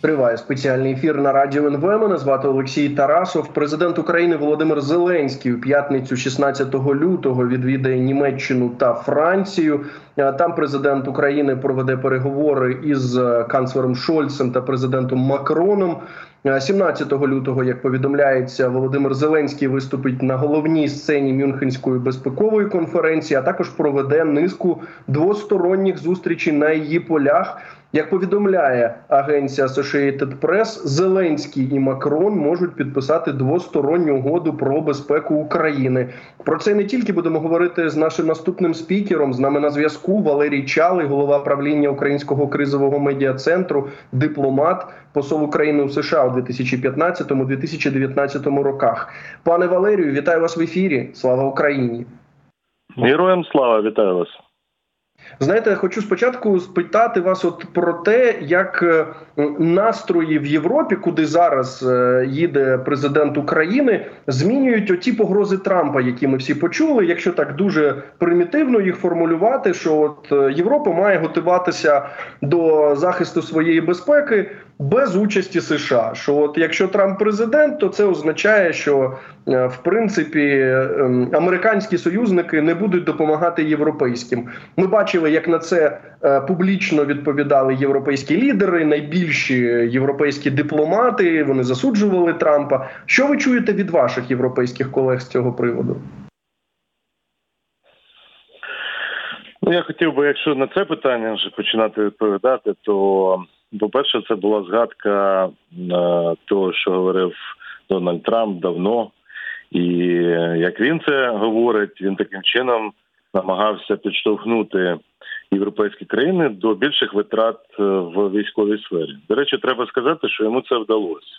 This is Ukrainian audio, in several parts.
Триває спеціальний ефір на радіо НВ. Мене звати Олексій Тарасов. Президент України Володимир Зеленський у п'ятницю, 16 лютого, відвідає Німеччину та Францію. Там президент України проведе переговори із е, канцлером Шольцем та президентом Макроном. 17 лютого, як повідомляється, Володимир Зеленський виступить на головній сцені Мюнхенської безпекової конференції, а також проведе низку двосторонніх зустрічей на її полях. Як повідомляє агенція Associated Press, Зеленський і Макрон можуть підписати двосторонню угоду про безпеку України. Про це не тільки будемо говорити з нашим наступним спікером. З нами на зв'язку Валерій Чалий, голова правління Українського кризового медіа центру, дипломат, посол України у США у 2015-2019 роках. Пане Валерію, вітаю вас в ефірі. Слава Україні! Героям слава вітаю вас. Знаєте, хочу спочатку спитати вас, от про те, як е, настрої в Європі, куди зараз е, їде президент України, змінюють оті погрози Трампа, які ми всі почули. Якщо так дуже примітивно їх формулювати, що от е, Європа має готуватися до захисту своєї безпеки без участі США. Що от якщо Трамп президент, то це означає, що в принципі ем, американські союзники не будуть допомагати європейським. Ми бачили, як на це е, публічно відповідали європейські лідери, найбільші європейські дипломати. Вони засуджували Трампа. Що ви чуєте від ваших європейських колег з цього приводу? Ну, я хотів би, якщо на це питання вже починати відповідати, то по-перше, це була згадка е, того, що говорив Дональд Трамп давно, і як він це говорить, він таким чином намагався підштовхнути європейські країни до більших витрат е, в військовій сфері. До речі, треба сказати, що йому це вдалося.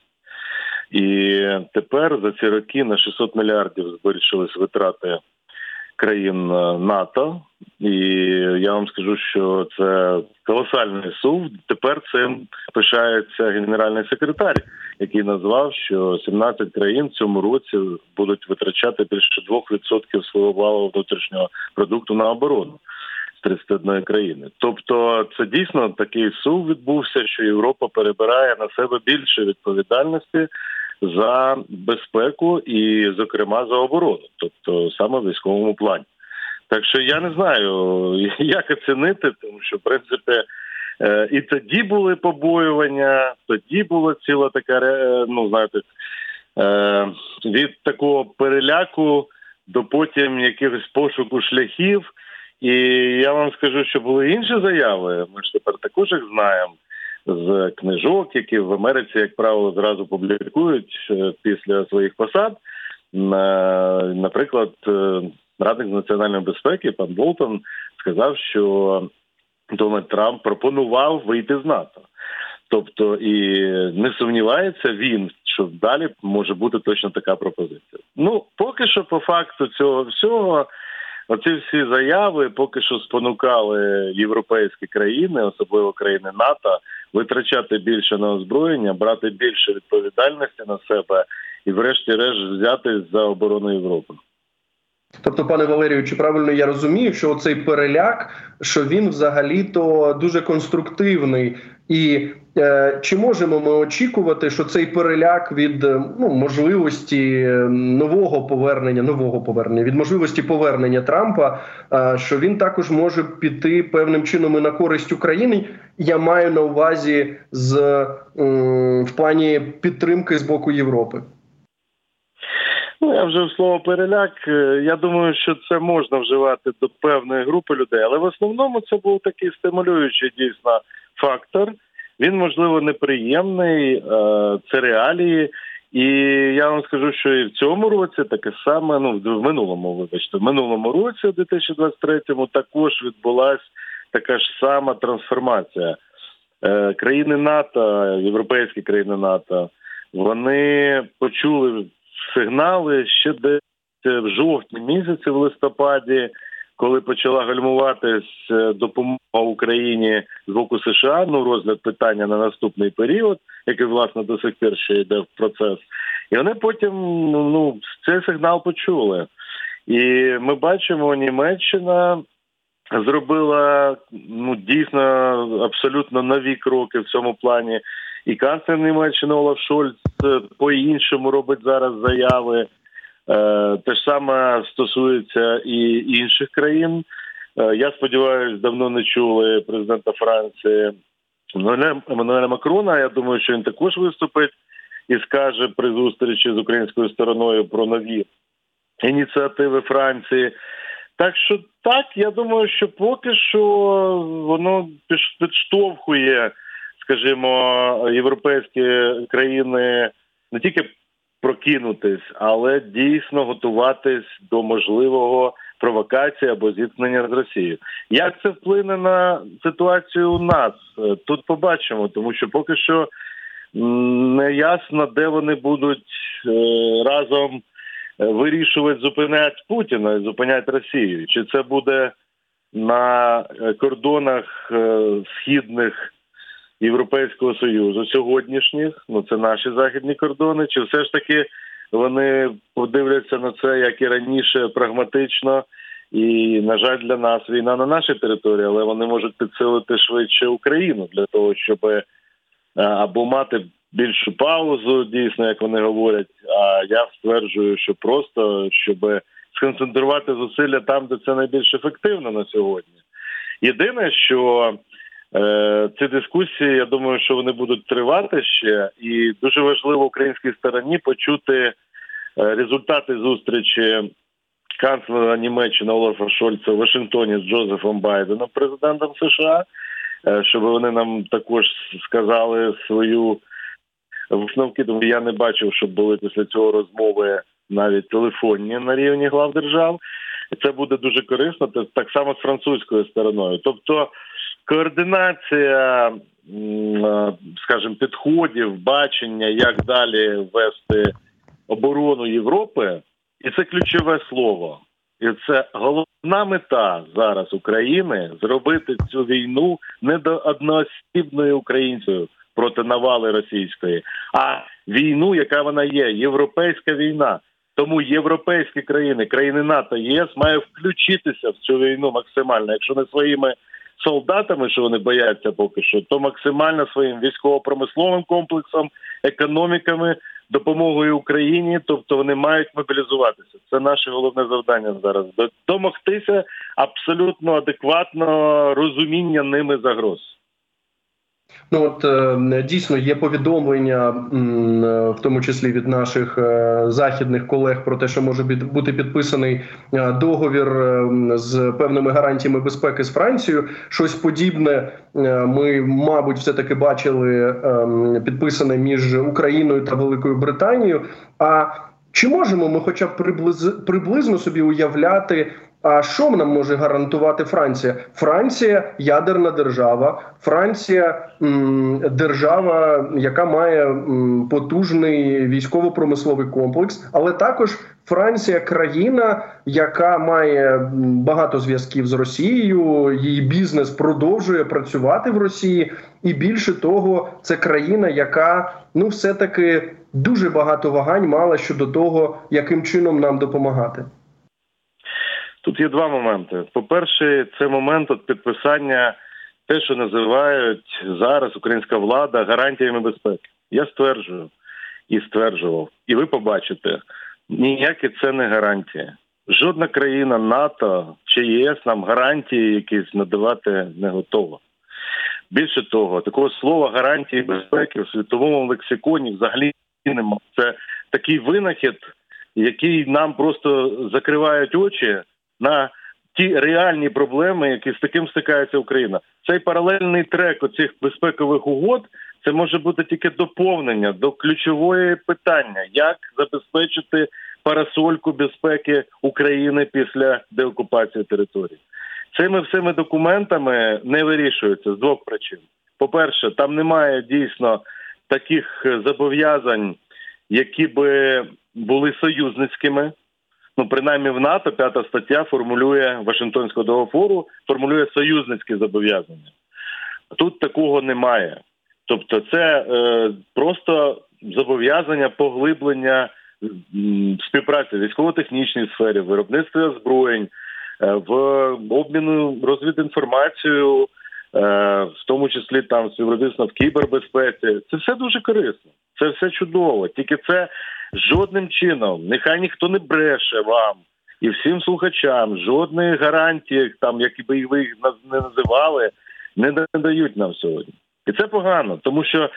І тепер за ці роки на 600 мільярдів збільшились витрати країн е, НАТО, і я вам скажу, що це колосальний сув. Тепер цим пишається генеральний секретар, який назвав, що 17 країн в цьому році будуть витрачати більше 2% свого валового внутрішнього продукту на оборону. 31 країни, тобто це дійсно такий сув відбувся, що Європа перебирає на себе більше відповідальності за безпеку і, зокрема, за оборону, тобто саме в військовому плані. Так що я не знаю, як оцінити, тому що в принципі е, і тоді були побоювання, тоді була ціла така ну знаєте, е, від такого переляку до потім якихось пошуку шляхів. І я вам скажу, що були інші заяви. Ми ж тепер також їх знаємо з книжок, які в Америці, як правило, зразу публікують е, після своїх посад. Наприклад, е, радник з національної безпеки пан Болтон сказав, що Дональд Трамп пропонував вийти з НАТО. Тобто і не сумнівається він, що далі може бути точно така пропозиція. Ну поки що, по факту цього всього, оці всі заяви поки що спонукали європейські країни, особливо країни НАТО, витрачати більше на озброєння, брати більше відповідальності на себе і, врешті-решт, взяти за оборону Європи. Тобто, пане Валерію, чи правильно я розумію, що цей переляк, що він взагалі-то дуже конструктивний, і е, чи можемо ми очікувати, що цей переляк від е, ну можливості е, нового повернення, нового повернення від можливості повернення Трампа, е, що він також може піти певним чином і на користь України? Я маю на увазі з в плані підтримки з боку Європи. Ну, я вже в слово переляк. Е, я думаю, що це можна вживати до певної групи людей, але в основному це був такий стимулюючий дійсно фактор. Він можливо неприємний, е, це реалії. І я вам скажу, що і в цьому році таке саме, ну в минулому, вибачте, в минулому році, у 2023-му, також відбулася така ж сама трансформація. Е, країни НАТО, європейські країни НАТО, вони почули сигнали ще десь в жовтні місяці, в листопаді, коли почала гальмуватись е, допомога Україні з боку США, ну розгляд питання на наступний період, який власне до сих пір ще йде в процес, і вони потім ну цей сигнал почули. І ми бачимо, Німеччина зробила ну дійсно абсолютно нові кроки в цьому плані. і канцлер Німеччини Олаф Шольц по іншому робить зараз заяви. Те ж саме стосується і інших країн. Я сподіваюся, давно не чули президента Франції Еммануеля Макрона. Я думаю, що він також виступить і скаже при зустрічі з українською стороною про нові ініціативи Франції. Так що так, я думаю, що поки що воно підштовхує, скажімо, європейські країни не тільки прокинутись, але дійсно готуватись до можливого провокації або зіткнення з Росією. Як це вплине на ситуацію у нас? Тут побачимо, тому що поки що не ясно, де вони будуть е, разом е, вирішувати зупиняти Путіна і зупиняти Росію. Чи це буде на е, кордонах східних Європейського Союзу сьогоднішніх? Ну це наші західні кордони, чи все ж таки вони подивляться на це як і раніше прагматично? І на жаль, для нас війна на нашій території, але вони можуть підсилити швидше Україну для того, щоб Е, або мати більшу паузу, дійсно, як вони говорять. А я стверджую, що просто щоб сконцентрувати зусилля там, де це найбільш ефективно на сьогодні. Єдине, що е, ці дискусії, я думаю, що вони будуть тривати ще, і дуже важливо українській стороні почути е, результати зустрічі канцлера Німеччини Олафа Шольца в Вашингтоні з Джозефом Байденом, президентом США. Е, щоб вони нам також сказали свою висновки. Тому я не бачив, щоб були після цього розмови навіть телефонні на рівні глав держав. Це буде дуже корисно, так само з французькою стороною. Тобто координація, е, скажімо, підходів, бачення, як далі вести оборону Європи, і це ключове слово. І це головна мета зараз України зробити цю війну не до одноосібною українцею проти навали російської, а війну, яка вона є, європейська війна. Тому європейські країни, країни НАТО ЄС має включитися в цю війну максимально, якщо не своїми солдатами, що вони бояться поки що, то максимально своїм військово-промисловим комплексом, економіками, допомогою Україні, тобто вони мають мобілізуватися. Це наше головне завдання зараз. домогтися абсолютно адекватного розуміння ними загроз. Ну от е, дійсно є повідомлення, в тому числі від наших е, західних колег, про те, що може бути підписаний е, договір з певними гарантіями безпеки з Францією. Щось подібне ми, мабуть, все таки бачили підписане між Україною та Великою Британією. А чи можемо ми, хоча б приблиз, приблизно собі уявляти а що нам може гарантувати Франція? Франція ядерна держава, Франція м, держава, яка має м, потужний військово-промисловий комплекс, але також Франція країна, яка має багато зв'язків з Росією. Її бізнес продовжує працювати в Росії, і більше того, це країна, яка ну все таки дуже багато вагань мала щодо того, яким чином нам допомагати. Тут є два моменти. По-перше, це момент от підписання те, що називають зараз українська влада гарантіями безпеки. Я стверджую і стверджував, і ви побачите, ніякі це не гарантії. Жодна країна НАТО чи ЄС нам гарантії якісь надавати не готова. Більше того, такого слова гарантії безпеки в світовому лексиконі взагалі немає. Це такий винахід, який нам просто закривають очі на ті реальні проблеми, які з таким стикається Україна. Цей паралельний трек оцих безпекових угод це може бути тільки доповнення до ключової питання, як забезпечити парасольку безпеки України після деокупації території. Цими всіми документами не вирішується з двох причин. По-перше, там немає дійсно таких зобов'язань, які би були союзницькими ну принаймні в НАТО п'ята стаття формулює Вашингтонського договору, формулює союзницькі зобов'язання. Тут такого немає. Тобто, це е, просто зобов'язання поглиблення співпраці в військово-технічній сфері, виробництва озброєнь, е, в обміну розвідінформацією в тому числі там співробітництво в кібербезпеці. Це все дуже корисно. Це все чудово. Тільки це жодним чином, нехай ніхто не бреше вам і всім слухачам жодної гарантії, там які би ви їх не називали, не дають нам сьогодні. І це погано, тому що е,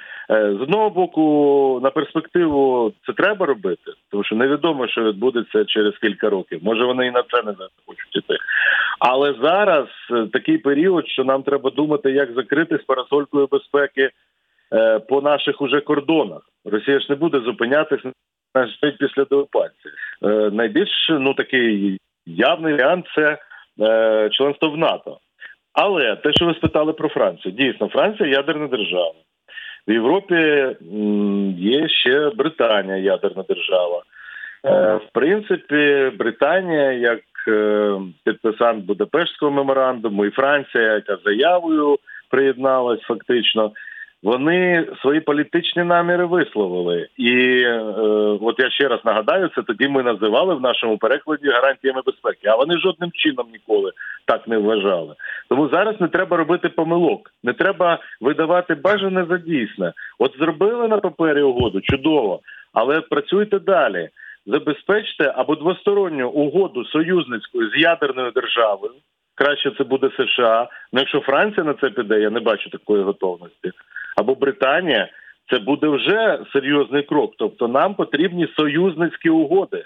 з одного боку на перспективу це треба робити, тому що невідомо, що відбудеться через кілька років. Може вони і на це не захочуть іти. Але зараз е, такий період, що нам треба думати, як закрити з парасолькою безпеки е, по наших уже кордонах. Росія ж не буде зупинятися навіть після деокупації. Найбільш ну такий явний варіант це членство в НАТО. Але те, що ви спитали про Францію, дійсно, Франція ядерна держава. В Європі є ще Британія, ядерна держава. Е, в принципі, Британія, як е, підписант Будапештського меморандуму, і Франція, яка заявою приєдналась фактично, вони свої політичні наміри висловили. І е, от я ще раз нагадаю, це тоді ми називали в нашому перекладі гарантіями безпеки, а вони жодним чином ніколи так не вважали. Тому зараз не треба робити помилок, не треба видавати бажане за дійсне. От зробили на папері угоду, чудово, але працюйте далі. Забезпечте або двосторонню угоду союзницькою з ядерною державою. Краще це буде США. Ну якщо Франція на це піде, я не бачу такої готовності. Або Британія, це буде вже серйозний крок. Тобто нам потрібні союзницькі угоди.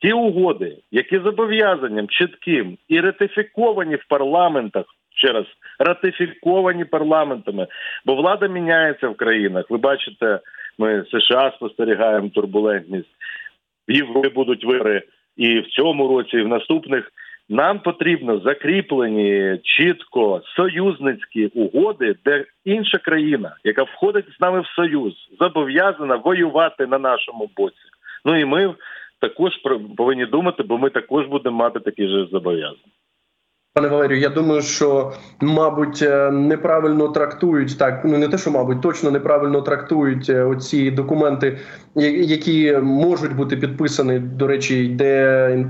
Ті угоди, які зобов'язанням чітким і ратифіковані в парламентах, ще раз ратифіковані парламентами, бо влада міняється в країнах. Ви бачите, ми США спостерігаємо турбулентність, в Європі будуть вибори і в цьому році, і в наступних. Нам потрібно закріплені чітко союзницькі угоди, де інша країна, яка входить з нами в союз, зобов'язана воювати на нашому боці. Ну і ми також повинні думати, бо ми також будемо мати такі ж зобов'язання. Пане Валерію, я думаю, що мабуть е, неправильно трактують так. Ну не те, що мабуть, точно неправильно трактують е, оці документи, які можуть бути підписані. До речі, йде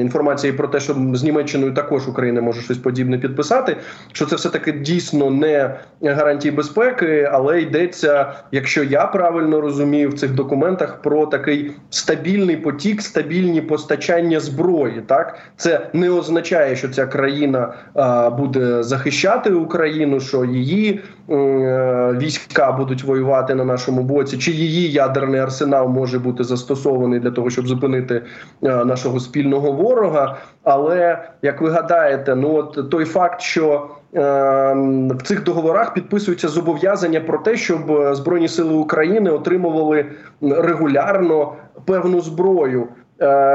інформація про те, що з Німеччиною також Україна може щось подібне підписати. Що це все таки дійсно не гарантії безпеки, але йдеться, якщо я правильно розумію, в цих документах про такий стабільний потік, стабільні постачання зброї. Так це не означає, що ця країна. Україна буде захищати Україну, що її е, війська будуть воювати на нашому боці, чи її ядерний арсенал може бути застосований для того, щоб зупинити е, нашого спільного ворога. Але як ви гадаєте, ну от той факт, що е, в цих договорах підписуються зобов'язання про те, щоб збройні сили України отримували регулярно певну зброю.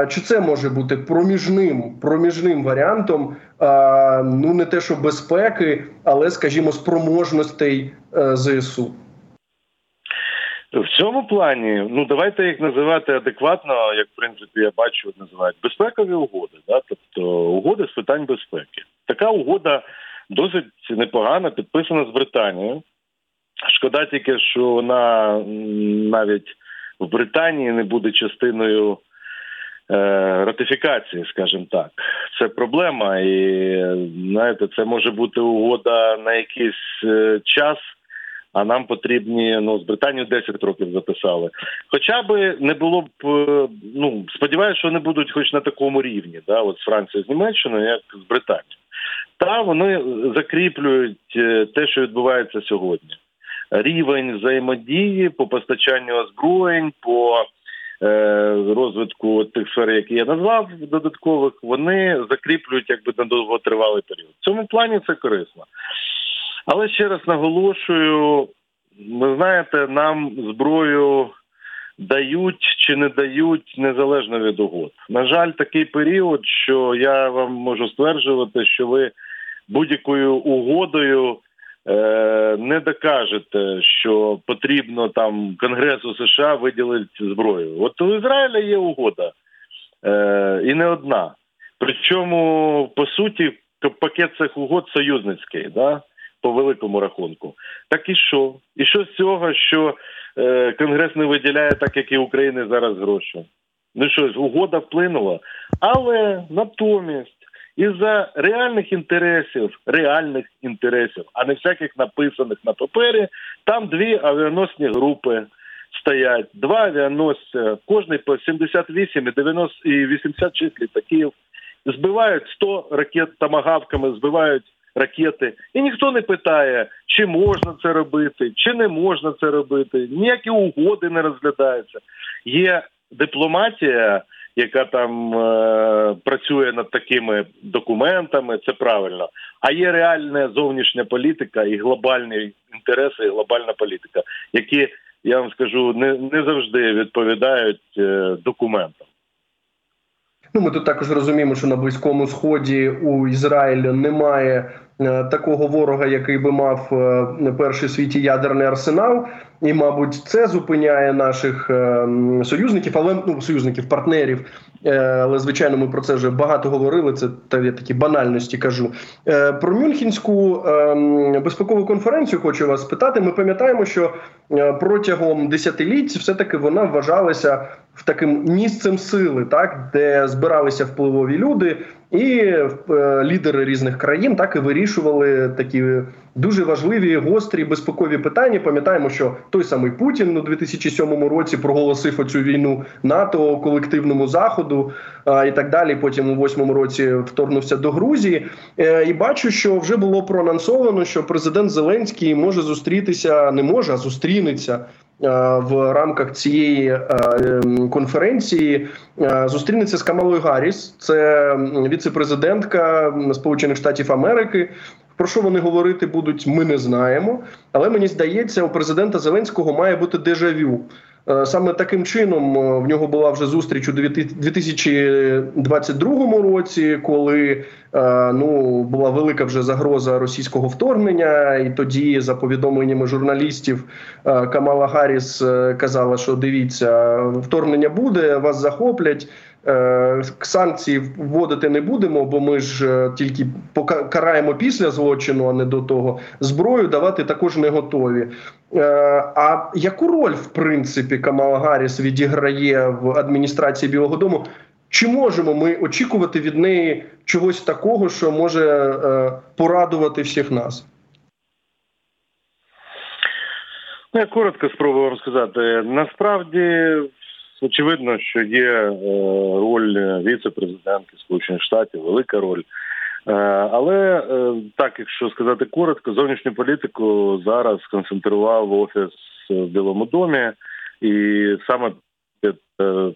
Чи це може бути проміжним проміжним варіантом? Ну не те, що безпеки, але скажімо, спроможностей е, зсу? В цьому плані, ну давайте їх називати адекватно, як в принципі я бачу, називають безпекові угоди, да, тобто угоди з питань безпеки. Така угода досить непогана, підписана з Британією. Шкода тільки, що вона навіть в Британії не буде частиною ратифікації, скажімо так, це проблема, і знаєте, це може бути угода на якийсь е, час. А нам потрібні ну з Британією 10 років записали. Хоча би не було б е, ну сподіваюся, що вони будуть, хоч на такому рівні, да, от з Францією з Німеччиною, як з Британією. Та вони закріплюють те, що відбувається сьогодні. Рівень взаємодії по постачанню озброєнь, по Е, розвитку тих сфер, які я назвав додаткових, вони закріплюють якби на довготривалий період. В цьому плані це корисно. Але ще раз наголошую: ви знаєте, нам зброю дають чи не дають незалежно від угод. На жаль, такий період, що я вам можу стверджувати, що ви будь-якою угодою. Е, не докажете, що потрібно там Конгресу США виділити зброю. От у Ізраїля є угода е, і не одна. Причому по суті пакет цих угод союзницький, да, по великому рахунку. Так і що? І що з цього, що е, Конгрес не виділяє, так як і України зараз гроші? Ну що угода вплинула, але натомість із-за реальних інтересів, реальних інтересів, а не всяких написаних на папері. Там дві авіаносні групи стоять, два авіаносця, кожний по 78 і 90 і 86 літаків, збивають 100 ракет тамагавками, збивають ракети, і ніхто не питає, чи можна це робити, чи не можна це робити. Ніякі угоди не розглядаються. Є дипломатія, яка там е, працює над такими документами, це правильно. А є реальна зовнішня політика і глобальні інтереси, і глобальна політика, які я вам скажу не, не завжди відповідають е, документам. Ну, ми тут також розуміємо, що на близькому сході у Ізраїлі немає Е, такого ворога, який би мав е, перший світі ядерний арсенал, і, мабуть, це зупиняє наших е, союзників, але ну союзників, партнерів. Але звичайно, ми про це вже багато говорили. Це та я такі банальності кажу. Про Мюнхенську безпекову конференцію хочу вас спитати. Ми пам'ятаємо, що протягом десятиліть все таки вона вважалася в таким місцем сили, так де збиралися впливові люди, і е, лідери різних країн так і вирішували такі дуже важливі гострі безпекові питання. Пам'ятаємо, що той самий Путін у 2007 році проголосив оцю війну НАТО колективному заходу а, і так далі. Потім у восьмому році вторгнувся до Грузії. Е, і бачу, що вже було проанонсовано, що президент Зеленський може зустрітися, не може, а зустрінеться. Е, в рамках цієї е, конференції е, зустрінеться з Камалою Гарріс, це віце-президентка Сполучених Штатів Америки. Про що вони говорити будуть, ми не знаємо. Але мені здається, у президента Зеленського має бути дежавю. Е, саме таким чином е, в нього була вже зустріч у 2022 році, коли е, ну була велика вже загроза російського вторгнення, і тоді, за повідомленнями журналістів, Камала Гарріс казала, що дивіться, вторгнення буде, вас захоплять. Е, санкції вводити не будемо, бо ми ж е, тільки покараємо після злочину, а не до того. Зброю давати також не готові. Е, а яку роль в принципі Камала Гарріс відіграє в адміністрації Білого Дому? Чи можемо ми очікувати від неї чогось такого, що може порадувати всіх нас? Ну, я коротко спробую вам сказати. Насправді Очевидно, що є е, роль віце-президентки Сполучених Штатів, велика роль. Е, але е, так, якщо сказати коротко, зовнішню політику зараз сконцентрував офіс в Білому домі і саме під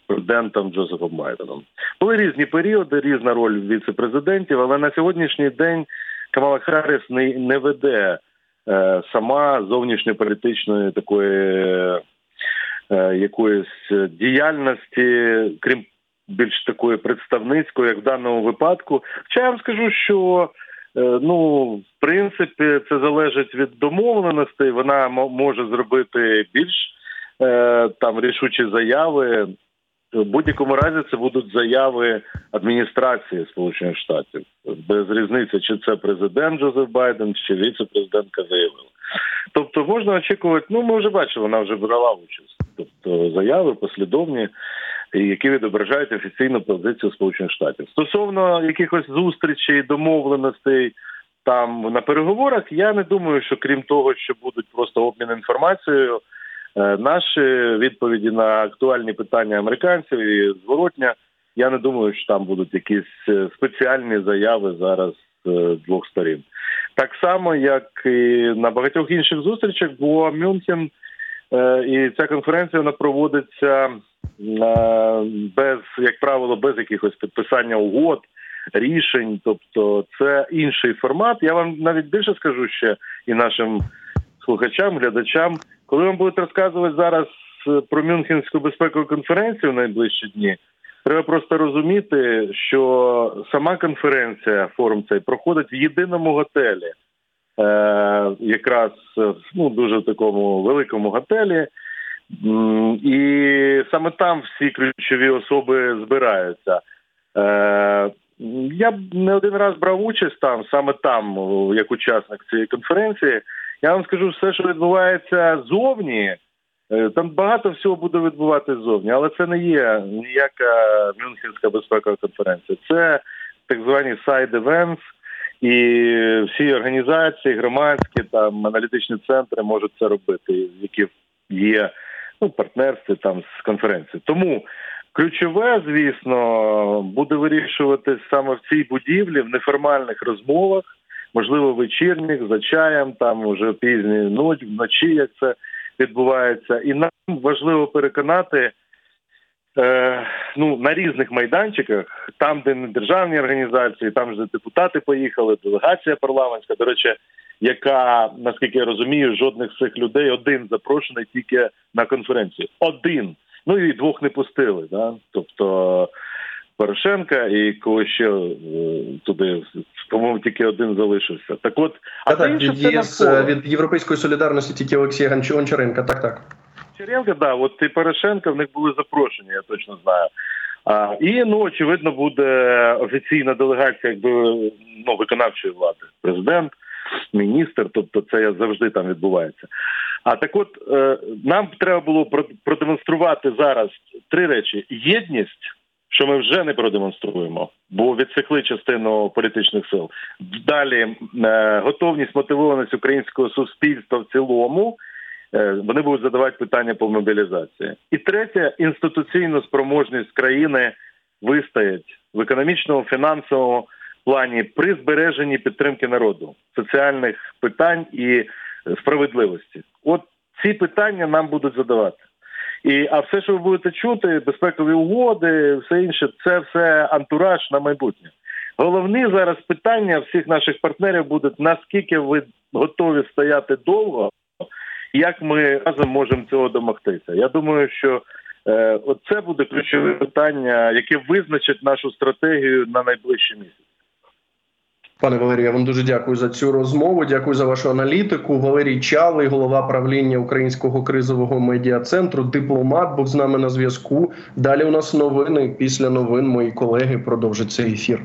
президентом Джозефом Байденом. Були різні періоди, різна роль віце-президентів, але на сьогоднішній день Камала Харріс не, не веде сама зовнішньополітичної такої якоїсь діяльності, крім більш такої представницької, як в даному випадку. Хоча я вам скажу, що е, ну в принципі це залежить від домовленостей. Вона може зробити більш е, там рішучі заяви. В будь-якому разі це будуть заяви адміністрації Сполучених Штатів без різниці, чи це президент Джозеф Байден, чи віце-президентка заявила. Тобто можна очікувати, ну ми вже бачили, вона вже брала участь. Тобто заяви послідовні, які відображають офіційну позицію Сполучених Штатів. Стосовно якихось зустрічей, домовленостей там на переговорах, я не думаю, що крім того, що будуть просто обмін інформацією, е, наші відповіді на актуальні питання американців і зворотня. Я не думаю, що там будуть якісь е, спеціальні заяви зараз з двох сторін. Так само, як і на багатьох інших зустрічах, бо Мюнхен е, і ця конференція вона проводиться е, без, як правило, без якихось підписання угод, рішень. Тобто, це інший формат. Я вам навіть більше скажу ще і нашим слухачам, глядачам, коли вам будуть розказувати зараз про Мюнхенську безпекову конференцію в найближчі дні. Треба просто розуміти, що сама конференція, форум цей проходить в єдиному готелі, е, якраз ну дуже такому великому готелі, і саме там всі ключові особи збираються. Е, я не один раз брав участь там, саме там, як учасник цієї конференції. Я вам скажу все, що відбувається зовні. Е, там багато всього буде відбуватися ззовні, але це не є ніяка Мюнхенська безпекова конференція. Це так звані events, і всі організації, громадські там аналітичні центри можуть це робити, які є ну, партнерстві там з конференції. Тому ключове, звісно, буде вирішуватись саме в цій будівлі, в неформальних розмовах, можливо, вечірніх, за чаєм, там уже пізні ночі, вночі, як це відбувається. І нам важливо переконати. Е, ну на різних майданчиках, там, де не державні організації, там де депутати поїхали, делегація парламентська, до речі, яка наскільки я розумію, жодних з цих людей один запрошений тільки на конференцію. Один. Ну і двох не пустили. Да? Тобто Порошенка і кого ще е, туди, по-моєму, тільки один залишився. Так от, а так, інше від, ЄС, від Європейської солідарності тільки Олексія Гончаренка, так, так. Черенка, да, от і Порошенка в них були запрошені, я точно знаю. А, І ну очевидно буде офіційна делегація, якби ну виконавчої влади, президент, міністр. Тобто, це завжди там відбувається. А так, от е, нам треба було продемонструвати зараз три речі: єдність. Що ми вже не продемонструємо, бо відсекли частину політичних сил. Далі е, готовність мотивованість українського суспільства в цілому, вони будуть задавати питання по мобілізації. І третє інституційну спроможність країни вистоять в економічному фінансовому плані при збереженні підтримки народу, соціальних питань і справедливості. От ці питання нам будуть задавати. І а все, що ви будете чути, безпекові угоди, все інше, це все антураж на майбутнє. Головні зараз питання всіх наших партнерів будуть наскільки ви готові стояти довго як ми разом можемо цього домогтися. Я думаю, що е, це буде ключове питання, яке визначить нашу стратегію на найближчі місяці. Пане Валерію, я вам дуже дякую за цю розмову. Дякую за вашу аналітику. Валерій Чалий, голова правління Українського кризового медіа центру, дипломат, був з нами на зв'язку. Далі у нас новини. Після новин мої колеги продовжать цей ефір.